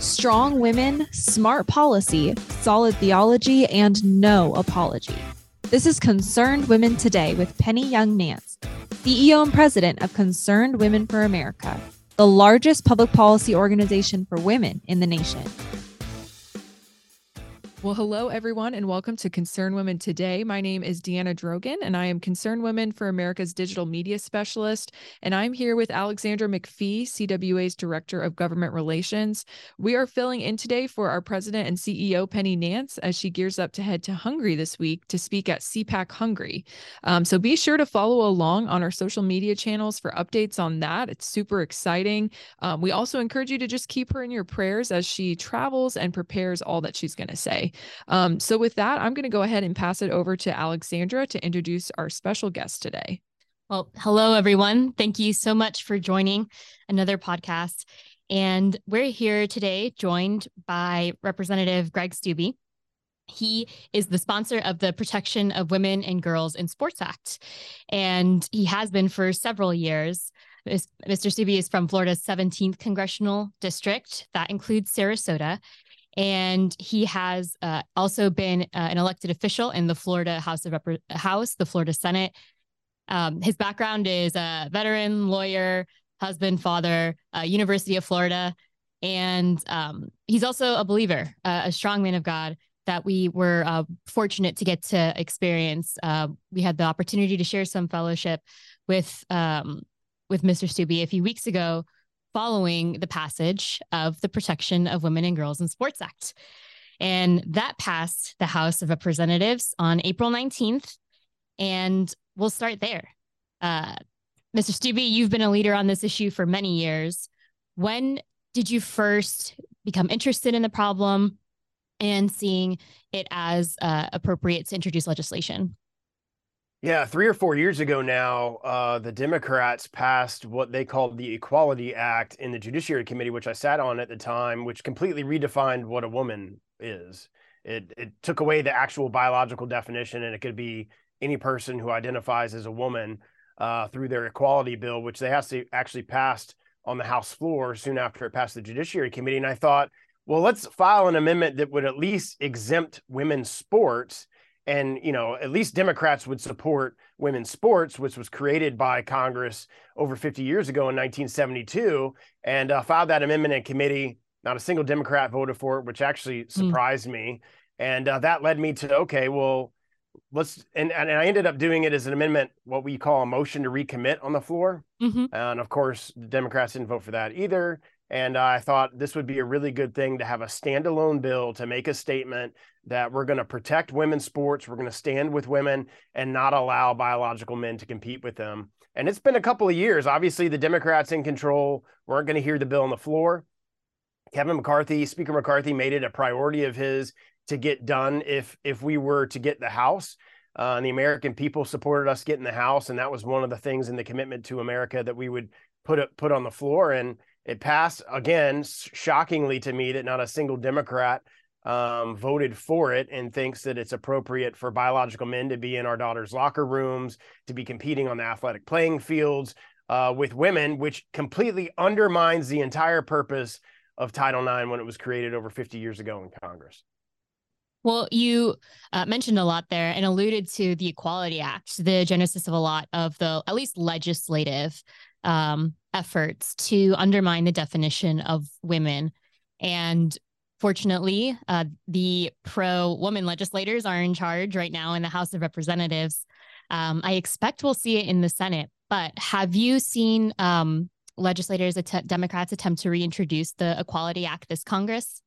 Strong women, smart policy, solid theology, and no apology. This is Concerned Women Today with Penny Young Nance, CEO and President of Concerned Women for America, the largest public policy organization for women in the nation. Well, hello, everyone, and welcome to Concern Women Today. My name is Deanna Drogan, and I am Concern Women for America's digital media specialist. And I'm here with Alexandra McPhee, CWA's Director of Government Relations. We are filling in today for our President and CEO, Penny Nance, as she gears up to head to Hungary this week to speak at CPAC Hungary. Um, so be sure to follow along on our social media channels for updates on that. It's super exciting. Um, we also encourage you to just keep her in your prayers as she travels and prepares all that she's going to say. Um, so, with that, I'm going to go ahead and pass it over to Alexandra to introduce our special guest today. Well, hello, everyone. Thank you so much for joining another podcast. And we're here today joined by Representative Greg Steube. He is the sponsor of the Protection of Women and Girls in Sports Act, and he has been for several years. Mr. Steube is from Florida's 17th congressional district. That includes Sarasota and he has uh, also been uh, an elected official in the Florida House of Rep- House, the Florida Senate. Um, his background is a veteran lawyer, husband, father, uh, University of Florida, and um, he's also a believer, uh, a strong man of God that we were uh, fortunate to get to experience. Uh, we had the opportunity to share some fellowship with um, with Mr. Steube a few weeks ago following the passage of the Protection of Women and Girls in Sports Act. And that passed the House of Representatives on April 19th. And we'll start there. Uh, Mr. Steube, you've been a leader on this issue for many years. When did you first become interested in the problem and seeing it as uh, appropriate to introduce legislation? Yeah, three or four years ago now, uh, the Democrats passed what they called the Equality Act in the Judiciary Committee, which I sat on at the time, which completely redefined what a woman is. It it took away the actual biological definition, and it could be any person who identifies as a woman uh, through their equality bill, which they have to actually passed on the House floor soon after it passed the Judiciary Committee. And I thought, well, let's file an amendment that would at least exempt women's sports and you know at least democrats would support women's sports which was created by congress over 50 years ago in 1972 and uh, filed that amendment in committee not a single democrat voted for it which actually hmm. surprised mm. me and uh, that led me to okay well let's and, and i ended up doing it as an amendment what we call a motion to recommit on the floor mm-hmm. and of course the democrats didn't vote for that either and I thought this would be a really good thing to have a standalone bill to make a statement that we're going to protect women's sports, we're going to stand with women and not allow biological men to compete with them. And it's been a couple of years. Obviously, the Democrats in control weren't going to hear the bill on the floor. Kevin McCarthy, Speaker McCarthy, made it a priority of his to get done if if we were to get the House. Uh, and the American people supported us getting the House, and that was one of the things in the commitment to America that we would put it put on the floor. And it passed again, shockingly to me that not a single Democrat um, voted for it and thinks that it's appropriate for biological men to be in our daughters' locker rooms, to be competing on the athletic playing fields uh, with women, which completely undermines the entire purpose of Title IX when it was created over 50 years ago in Congress. Well, you uh, mentioned a lot there and alluded to the Equality Act, the genesis of a lot of the at least legislative um, efforts to undermine the definition of women. And fortunately, uh, the pro woman legislators are in charge right now in the House of Representatives. Um, I expect we'll see it in the Senate. But have you seen um, legislators, att- Democrats attempt to reintroduce the Equality Act this Congress?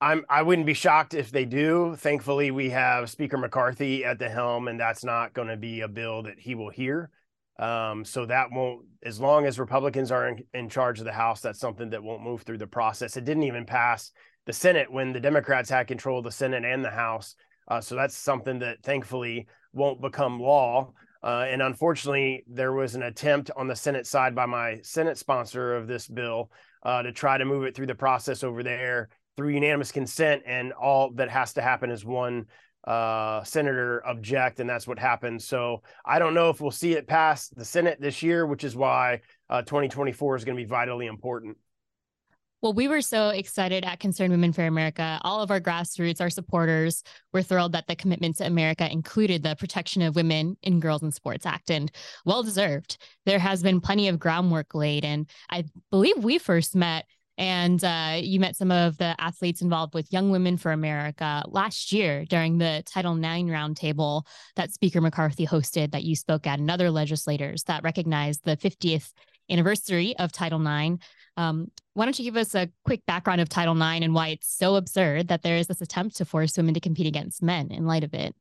I'm I wouldn't be shocked if they do. Thankfully, we have Speaker McCarthy at the helm, and that's not going to be a bill that he will hear. Um, so that won't, as long as Republicans are in, in, charge of the House, that's something that won't move through the process. It didn't even pass the Senate when the Democrats had control of the Senate and the House. Uh, so that's something that thankfully won't become law. Uh, and unfortunately, there was an attempt on the Senate side by my Senate sponsor of this bill uh, to try to move it through the process over there through unanimous consent. And all that has to happen is one uh, senator object, and that's what happened. So I don't know if we'll see it pass the Senate this year, which is why uh, 2024 is going to be vitally important. Well, we were so excited at Concerned Women for America. All of our grassroots, our supporters were thrilled that the Commitment to America included the Protection of Women in Girls in Sports Act and well deserved. There has been plenty of groundwork laid. And I believe we first met and uh, you met some of the athletes involved with Young Women for America last year during the Title IX roundtable that Speaker McCarthy hosted, that you spoke at, and other legislators that recognized the 50th anniversary of Title IX. Um, why don't you give us a quick background of Title IX and why it's so absurd that there is this attempt to force women to compete against men in light of it?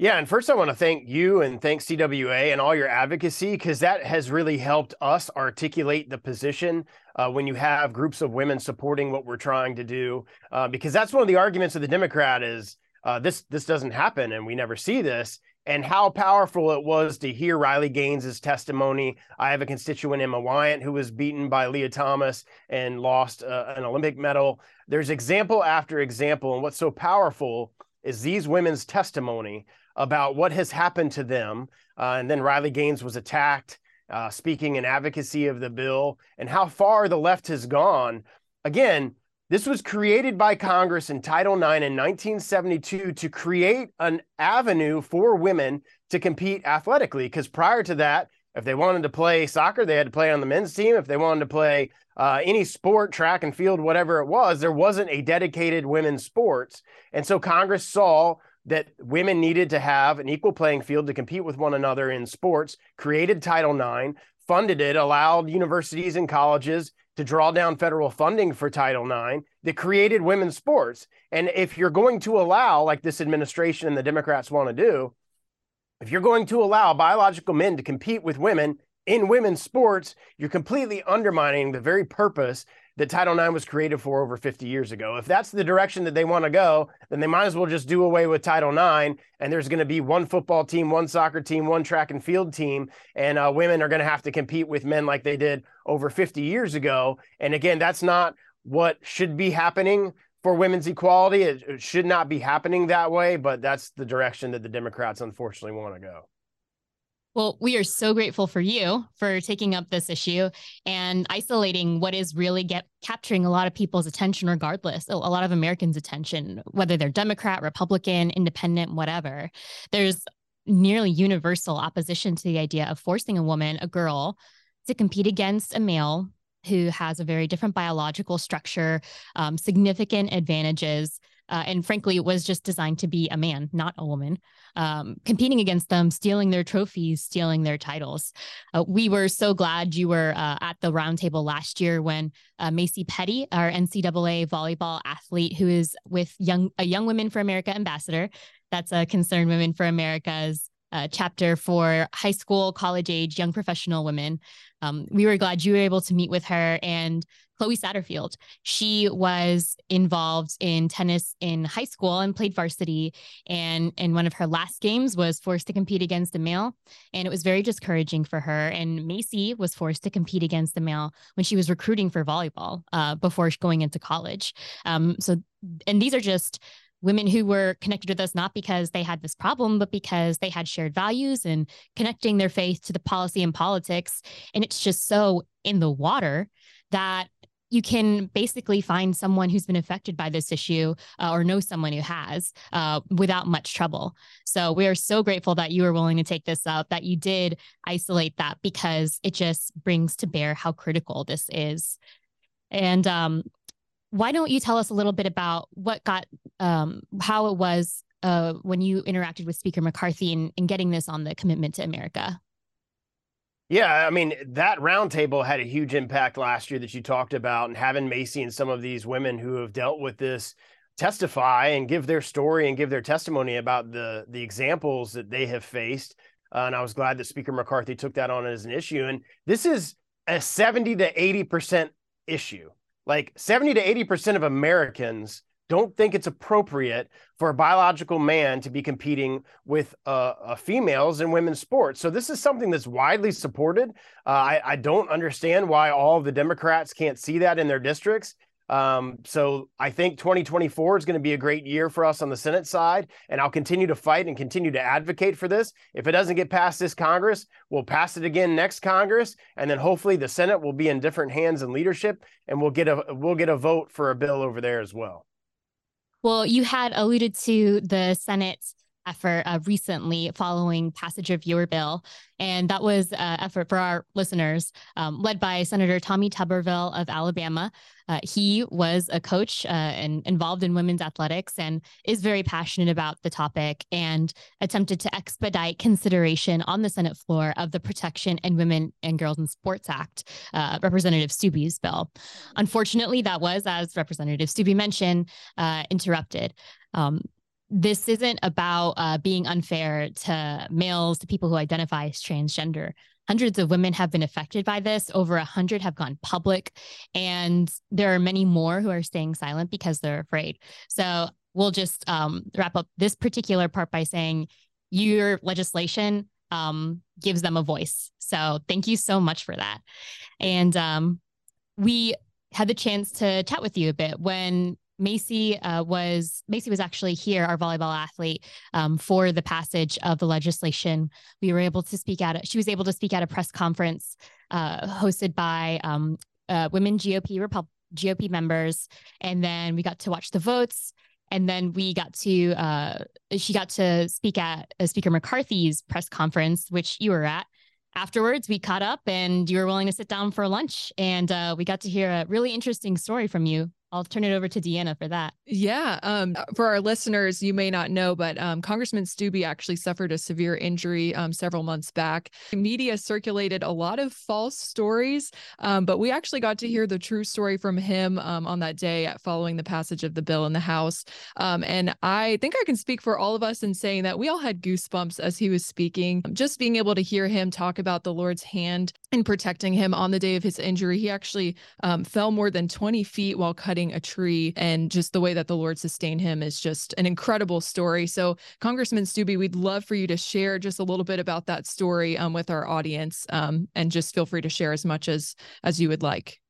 Yeah, and first I want to thank you and thank CWA and all your advocacy because that has really helped us articulate the position uh, when you have groups of women supporting what we're trying to do. Uh, because that's one of the arguments of the Democrat is uh, this this doesn't happen and we never see this and how powerful it was to hear Riley Gaines' testimony. I have a constituent, Emma Weyant, who was beaten by Lia Thomas and lost uh, an Olympic medal. There's example after example. And what's so powerful is these women's testimony about what has happened to them. Uh, and then Riley Gaines was attacked, uh, speaking in advocacy of the bill, and how far the left has gone. Again, this was created by Congress in Title IX in 1972 to create an avenue for women to compete athletically. Because prior to that, if they wanted to play soccer, they had to play on the men's team. If they wanted to play uh, any sport, track and field, whatever it was, there wasn't a dedicated women's sports. And so Congress saw that women needed to have an equal playing field to compete with one another in sports, created Title IX, funded it, allowed universities and colleges to draw down federal funding for Title IX that created women's sports. And if you're going to allow, like this administration and the Democrats want to do, if you're going to allow biological men to compete with women in women's sports, you're completely undermining the very purpose that Title IX was created for over 50 years ago. If that's the direction that they want to go, then they might as well just do away with Title IX. And there's going to be one football team, one soccer team, one track and field team, and uh, women are going to have to compete with men like they did over 50 years ago. And again, that's not what should be happening for women's equality. It, it should not be happening that way, but that's the direction that the Democrats unfortunately want to go. Well, we are so grateful for you for taking up this issue and isolating what is really get capturing a lot of people's attention, regardless, a lot of Americans' attention, whether they're Democrat, Republican, independent, whatever. There's nearly universal opposition to the idea of forcing a woman, a girl, to compete against a male who has a very different biological structure, um, significant advantages uh, and frankly, it was just designed to be a man, not a woman, um, competing against them, stealing their trophies, stealing their titles. Uh, we were so glad you were uh, at the roundtable last year when uh, Macy Petty, our NCAA volleyball athlete, who is with young a Young Women for America ambassador, that's a Concerned Women for America's uh, chapter for high school, college age, young professional women. Um, we were glad you were able to meet with her and Chloe Satterfield. She was involved in tennis in high school and played varsity. And in one of her last games was forced to compete against a male. And it was very discouraging for her. And Macy was forced to compete against a male when she was recruiting for volleyball uh, before going into college. Um, so, and these are just women who were connected with us not because they had this problem, but because they had shared values and connecting their faith to the policy and politics. And it's just so in the water that you can basically find someone who's been affected by this issue uh, or know someone who has uh, without much trouble. So we are so grateful that you were willing to take this up, that you did isolate that because it just brings to bear how critical this is. And um, why don't you tell us a little bit about what got, um, how it was uh, when you interacted with Speaker McCarthy in, in getting this on the commitment to America? Yeah, I mean, that roundtable had a huge impact last year that you talked about, and having Macy and some of these women who have dealt with this testify and give their story and give their testimony about the the examples that they have faced. Uh, and I was glad that Speaker McCarthy took that on as an issue. And this is a 70 to 80% issue. Like 70 to 80% of Americans don't think it's appropriate for a biological man to be competing with uh, uh, females in women's sports. So this is something that's widely supported. Uh, I, I, don't understand why all the Democrats can't see that in their districts. Um, so I think 2024 is going to be a great year for us on the Senate side, and I'll continue to fight and continue to advocate for this. If it doesn't get past this Congress, we'll pass it again next Congress, and then hopefully the Senate will be in different hands and leadership, and we'll get a we'll get a vote for a bill over there as well. Well, you had alluded to the Senate's effort uh, recently following passage of your bill. And that was an uh, effort for our listeners, um, led by Senator Tommy Tuberville of Alabama. Uh, he was a coach uh, and involved in women's athletics and is very passionate about the topic and attempted to expedite consideration on the Senate floor of the Protection and Women and Girls in Sports Act, uh, Representative Steube's bill. Unfortunately, that was, as Representative Steube mentioned, uh, interrupted. Um, this isn't about uh, being unfair to males, to people who identify as transgender. Hundreds of women have been affected by this. Over a hundred have gone public, and there are many more who are staying silent because they're afraid. So we'll just um, wrap up this particular part by saying your legislation um, gives them a voice. So thank you so much for that. And um, we had the chance to chat with you a bit when Macy uh, was Macy was actually here, our volleyball athlete, um, for the passage of the legislation. We were able to speak at. She was able to speak at a press conference uh, hosted by um, uh, women GOP GOP members, and then we got to watch the votes. And then we got to uh, she got to speak at uh, Speaker McCarthy's press conference, which you were at afterwards we caught up and you were willing to sit down for lunch and uh, we got to hear a really interesting story from you I'll turn it over to Deanna for that. Yeah. Um, for our listeners, you may not know, but um, Congressman Steube actually suffered a severe injury um, several months back. Media circulated a lot of false stories, um, but we actually got to hear the true story from him um, on that day following the passage of the bill in the House. Um, and I think I can speak for all of us in saying that we all had goosebumps as he was speaking. Just being able to hear him talk about the Lord's hand in protecting him on the day of his injury. He actually fell more than 20 feet while cutting a tree and just the way that the Lord sustained him is just an incredible story. So, Congressman Steube, we'd love for you to share just a little bit about that story um, with our audience, um, and just feel free to share as much as as you would like.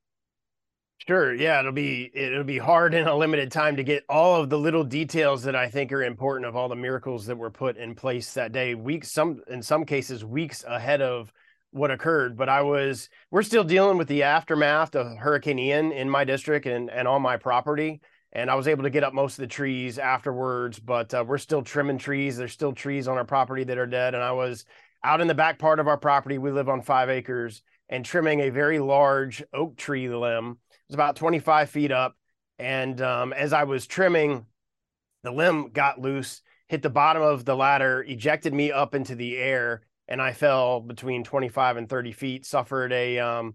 Sure. Yeah, it'll be it'll be hard in a limited time to get all of the little details that I think are important of all the miracles that were put in place that day. Weeks, some in some cases, weeks ahead of what occurred, but I was we're still dealing with the aftermath of Hurricane Ian in my district and and on my property. And I was able to get up most of the trees afterwards, but uh, we're still trimming trees. There's still trees on our property that are dead. And I was out in the back part of our property. We live on five acres and trimming a very large oak tree limb. It was about 25 feet up. And um, as I was trimming, the limb got loose, hit the bottom of the ladder, ejected me up into the air and I fell between 25 and 30 feet, suffered a, um,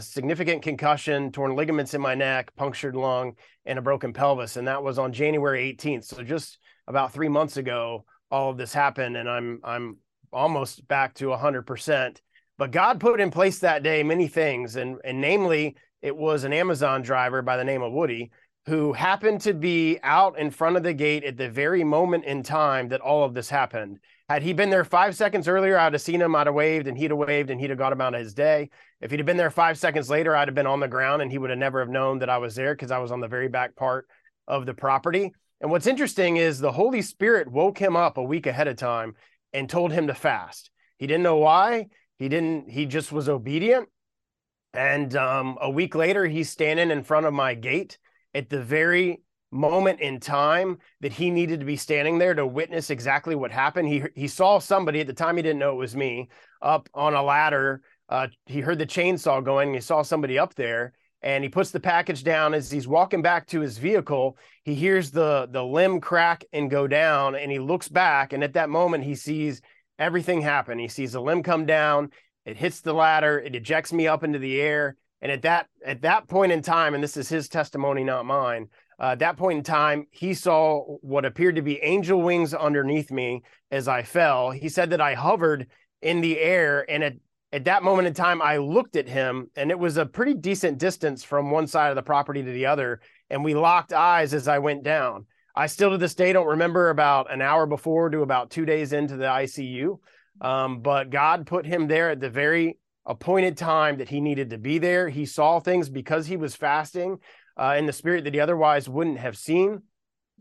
significant concussion, torn ligaments in my neck, punctured lung, and a broken pelvis. And that was on January 18th. So just about three months ago, all of this happened, and I'm I'm almost back to 100%. But God put in place that day many things, and and namely, it was an Amazon driver by the name of Woody who happened to be out in front of the gate at the very moment in time that all of this happened. Had he been there five seconds earlier, I'd have seen him, I'd have waved, and he'd have waved, and he'd have got him out of his day. If he'd have been there five seconds later, I'd have been on the ground, and he would have never have known that I was there because I was on the very back part of the property. And what's interesting is the Holy Spirit woke him up a week ahead of time and told him to fast. He didn't know why. He didn't. He just was obedient. And um, a week later, he's standing in front of my gate at the very moment in time that he needed to be standing there to witness exactly what happened. He he saw somebody at the time he didn't know it was me up on a ladder. Uh, he heard the chainsaw going. He saw somebody up there, and he puts the package down. As he's walking back to his vehicle, he hears the the limb crack and go down, and he looks back, and at that moment he sees everything happen. He sees the limb come down. It hits the ladder. It ejects me up into the air. And at that at that point in time, and this is his testimony, not mine. Uh, at that point in time, he saw what appeared to be angel wings underneath me as I fell. He said that I hovered in the air, and at at that moment in time, I looked at him, and it was a pretty decent distance from one side of the property to the other, and we locked eyes as I went down. I still to this day don't remember about an hour before to about two days into the ICU, um, but God put him there at the very appointed time that he needed to be there. He saw things because he was fasting. Uh, in the spirit that he otherwise wouldn't have seen.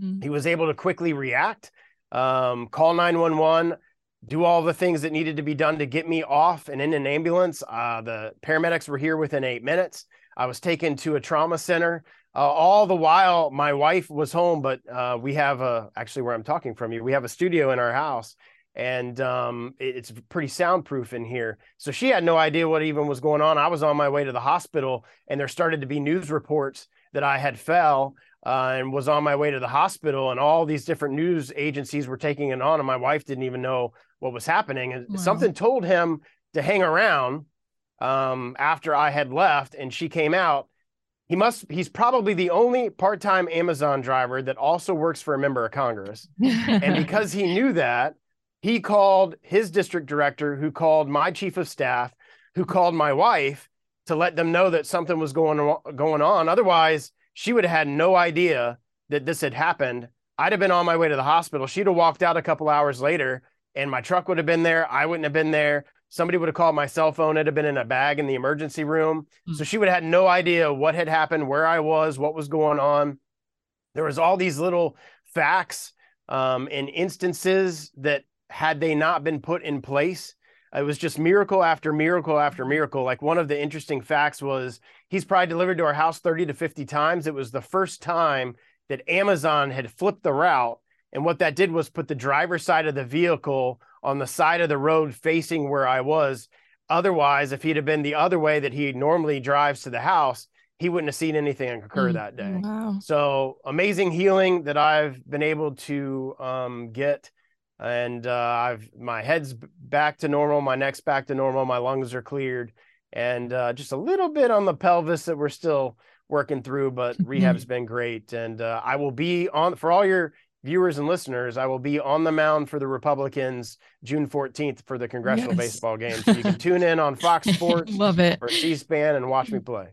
Mm-hmm. He was able to quickly react, um, call 911, do all the things that needed to be done to get me off and in an ambulance. Uh, the paramedics were here within eight minutes. I was taken to a trauma center. Uh, all the while, my wife was home, but uh, we have a actually where I'm talking from you, we have a studio in our house, and um, it, it's pretty soundproof in here. So she had no idea what even was going on. I was on my way to the hospital, and there started to be news reports that I had fell uh, and was on my way to the hospital, and all these different news agencies were taking it on, and my wife didn't even know what was happening. And wow. something told him to hang around um, after I had left, and she came out. He must. He's probably the only part-time Amazon driver that also works for a member of Congress, and because he knew that, he called his district director, who called my chief of staff, who called my wife to let them know that something was going on, going on. Otherwise, she would have had no idea that this had happened. I'd have been on my way to the hospital. She'd have walked out a couple hours later, and my truck would have been there. I wouldn't have been there. Somebody would have called my cell phone. It'd have been in a bag in the emergency room. Mm-hmm. So she would have had no idea what had happened, where I was, what was going on. There was all these little facts um, and instances that had they not been put in place, it was just miracle after miracle after miracle. Like one of the interesting facts was he's probably delivered to our house 30 to 50 times. It was the first time that Amazon had flipped the route. And what that did was put the driver's side of the vehicle on the side of the road facing where I was. Otherwise, if he'd have been the other way that he normally drives to the house, he wouldn't have seen anything occur mm, that day. Wow. So amazing healing that I've been able to um, get and uh, I've my head's back to normal, my neck's back to normal, my lungs are cleared, and uh, just a little bit on the pelvis that we're still working through, but rehab's been great. And uh, I will be on for all your viewers and listeners. I will be on the mound for the Republicans June 14th for the congressional yes. baseball game. So you can tune in on Fox Sports, love it, or C-SPAN and watch me play.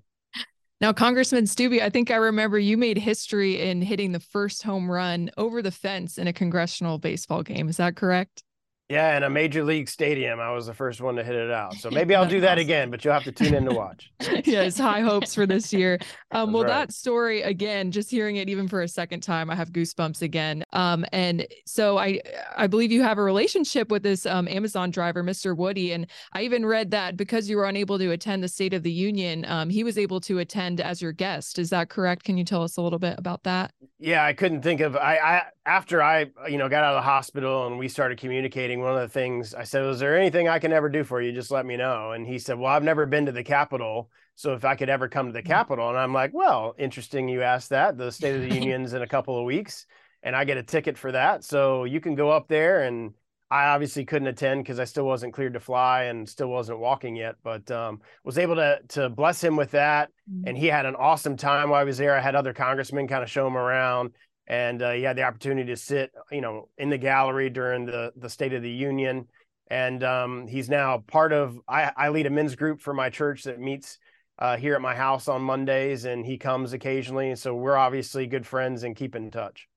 Now, Congressman Steube, I think I remember you made history in hitting the first home run over the fence in a congressional baseball game. Is that correct? Yeah, in a major league stadium, I was the first one to hit it out. So maybe I'll do that awesome. again, but you'll have to tune in to watch. yes, high hopes for this year. Um, well, right. that story again, just hearing it even for a second time, I have goosebumps again. Um, and so I, I believe you have a relationship with this um, Amazon driver, Mr. Woody, and I even read that because you were unable to attend the State of the Union, um, he was able to attend as your guest. Is that correct? Can you tell us a little bit about that? Yeah, I couldn't think of I, I after I you know got out of the hospital and we started communicating. One of the things I said, "Was there anything I can ever do for you? Just let me know." And he said, "Well, I've never been to the Capitol, so if I could ever come to the mm. Capitol." And I'm like, "Well, interesting you asked that. The State of the Union's in a couple of weeks, and I get a ticket for that, so you can go up there and." I obviously couldn't attend because I still wasn't cleared to fly and still wasn't walking yet, but um, was able to to bless him with that. Mm-hmm. And he had an awesome time while I was there. I had other congressmen kind of show him around, and uh, he had the opportunity to sit, you know, in the gallery during the the State of the Union. And um, he's now part of. I, I lead a men's group for my church that meets uh, here at my house on Mondays, and he comes occasionally. So we're obviously good friends and keep in touch.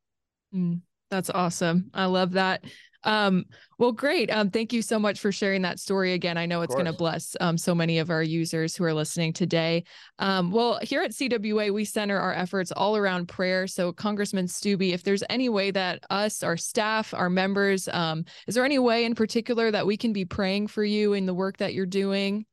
Mm, that's awesome. I love that. Um, well, great. Um, thank you so much for sharing that story again. I know it's going to bless um, so many of our users who are listening today. Um, well, here at CWA, we center our efforts all around prayer. So, Congressman Steube, if there's any way that us, our staff, our members, um, is there any way in particular that we can be praying for you in the work that you're doing?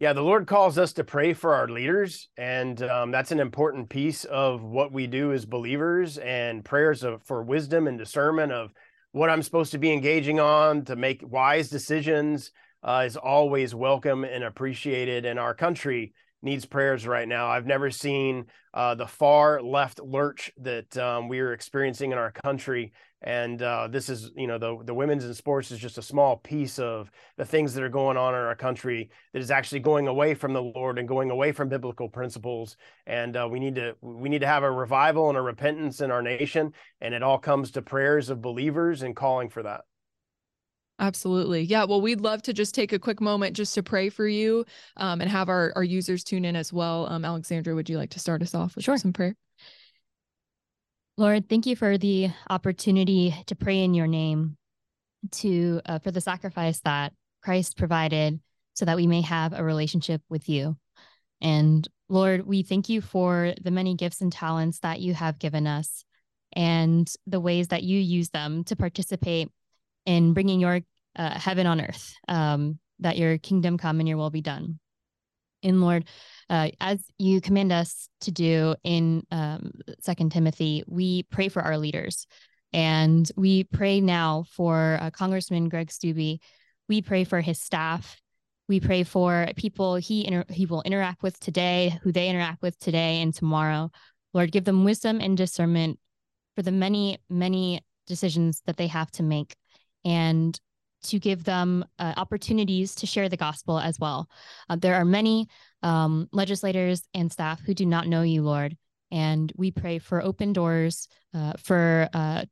Yeah, the Lord calls us to pray for our leaders, and um, that's an important piece of what we do as believers. And prayers of, for wisdom and discernment of what I'm supposed to be engaging on to make wise decisions uh, is always welcome and appreciated. And our country needs prayers right now. I've never seen uh, the far left lurch that um, we are experiencing in our country. And uh, this is, you know, the the women's in sports is just a small piece of the things that are going on in our country that is actually going away from the Lord and going away from biblical principles. And uh, we need to we need to have a revival and a repentance in our nation. And it all comes to prayers of believers and calling for that. Absolutely. Yeah. Well, we'd love to just take a quick moment just to pray for you um, and have our, our users tune in as well. Um, Alexandra, would you like to start us off with sure. some prayer? Lord, thank you for the opportunity to pray in your name, to uh, for the sacrifice that Christ provided so that we may have a relationship with you. And Lord, we thank you for the many gifts and talents that you have given us and the ways that you use them to participate in bringing your uh, heaven on earth, um, that your kingdom come and your will be done. And Lord, uh, as you command us to do in um, Second Timothy, we pray for our leaders, and we pray now for uh, Congressman Greg Steube. We pray for his staff. We pray for people he inter- he will interact with today, who they interact with today and tomorrow. Lord, give them wisdom and discernment for the many, many decisions that they have to make, and to give them uh, opportunities to share the gospel as well. Uh, there are many um, legislators and staff who do not know you, Lord. And we pray for open doors, uh, for uh,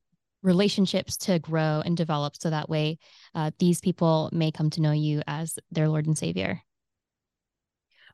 relationships to grow and develop so that way uh, these people may come to know you as their Lord and Savior.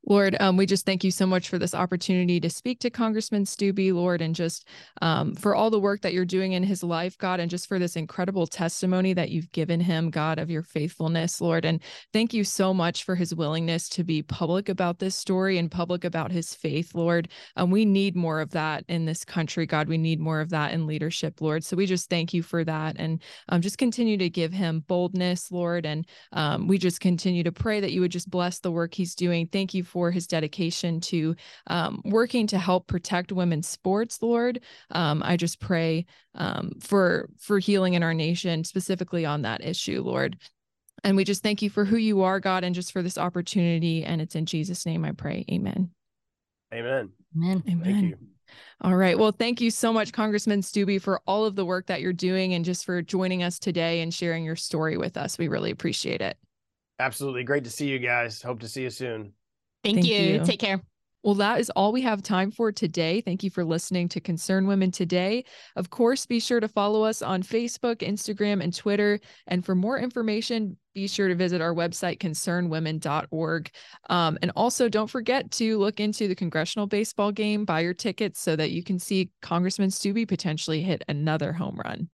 Lord, um, we just thank you so much for this opportunity to speak to Congressman Steube, Lord, and just um, for all the work that you're doing in his life, God, and just for this incredible testimony that you've given him, God, of your faithfulness, Lord. And thank you so much for his willingness to be public about this story and public about his faith, Lord. Um, we need more of that in this country, God. We need more of that in leadership, Lord. So we just thank you for that and um, just continue to give him boldness, Lord. And um, we just continue to pray that you would just bless the work he's doing. Thank you for his dedication to um, working to help protect women's sports, Lord. Um, I just pray um, for for healing in our nation, specifically on that issue, Lord. And we just thank you for who you are, God, and just for this opportunity. And it's in Jesus' name I pray. Amen. Amen. Amen. Amen. Thank you. All right. Well, thank you so much, Congressman Steube, for all of the work that you're doing and just for joining us today and sharing your story with us. We really appreciate it. Absolutely. Great to see you guys. Hope to see you soon. Thank, Thank you. you. Take care. Well, that is all we have time for today. Thank you for listening to Concern Women Today. Of course, be sure to follow us on Facebook, Instagram, and Twitter. And for more information, be sure to visit our website, concernwomen.org. Um, and also, don't forget to look into the congressional baseball game, buy your tickets so that you can see Congressman Steube potentially hit another home run.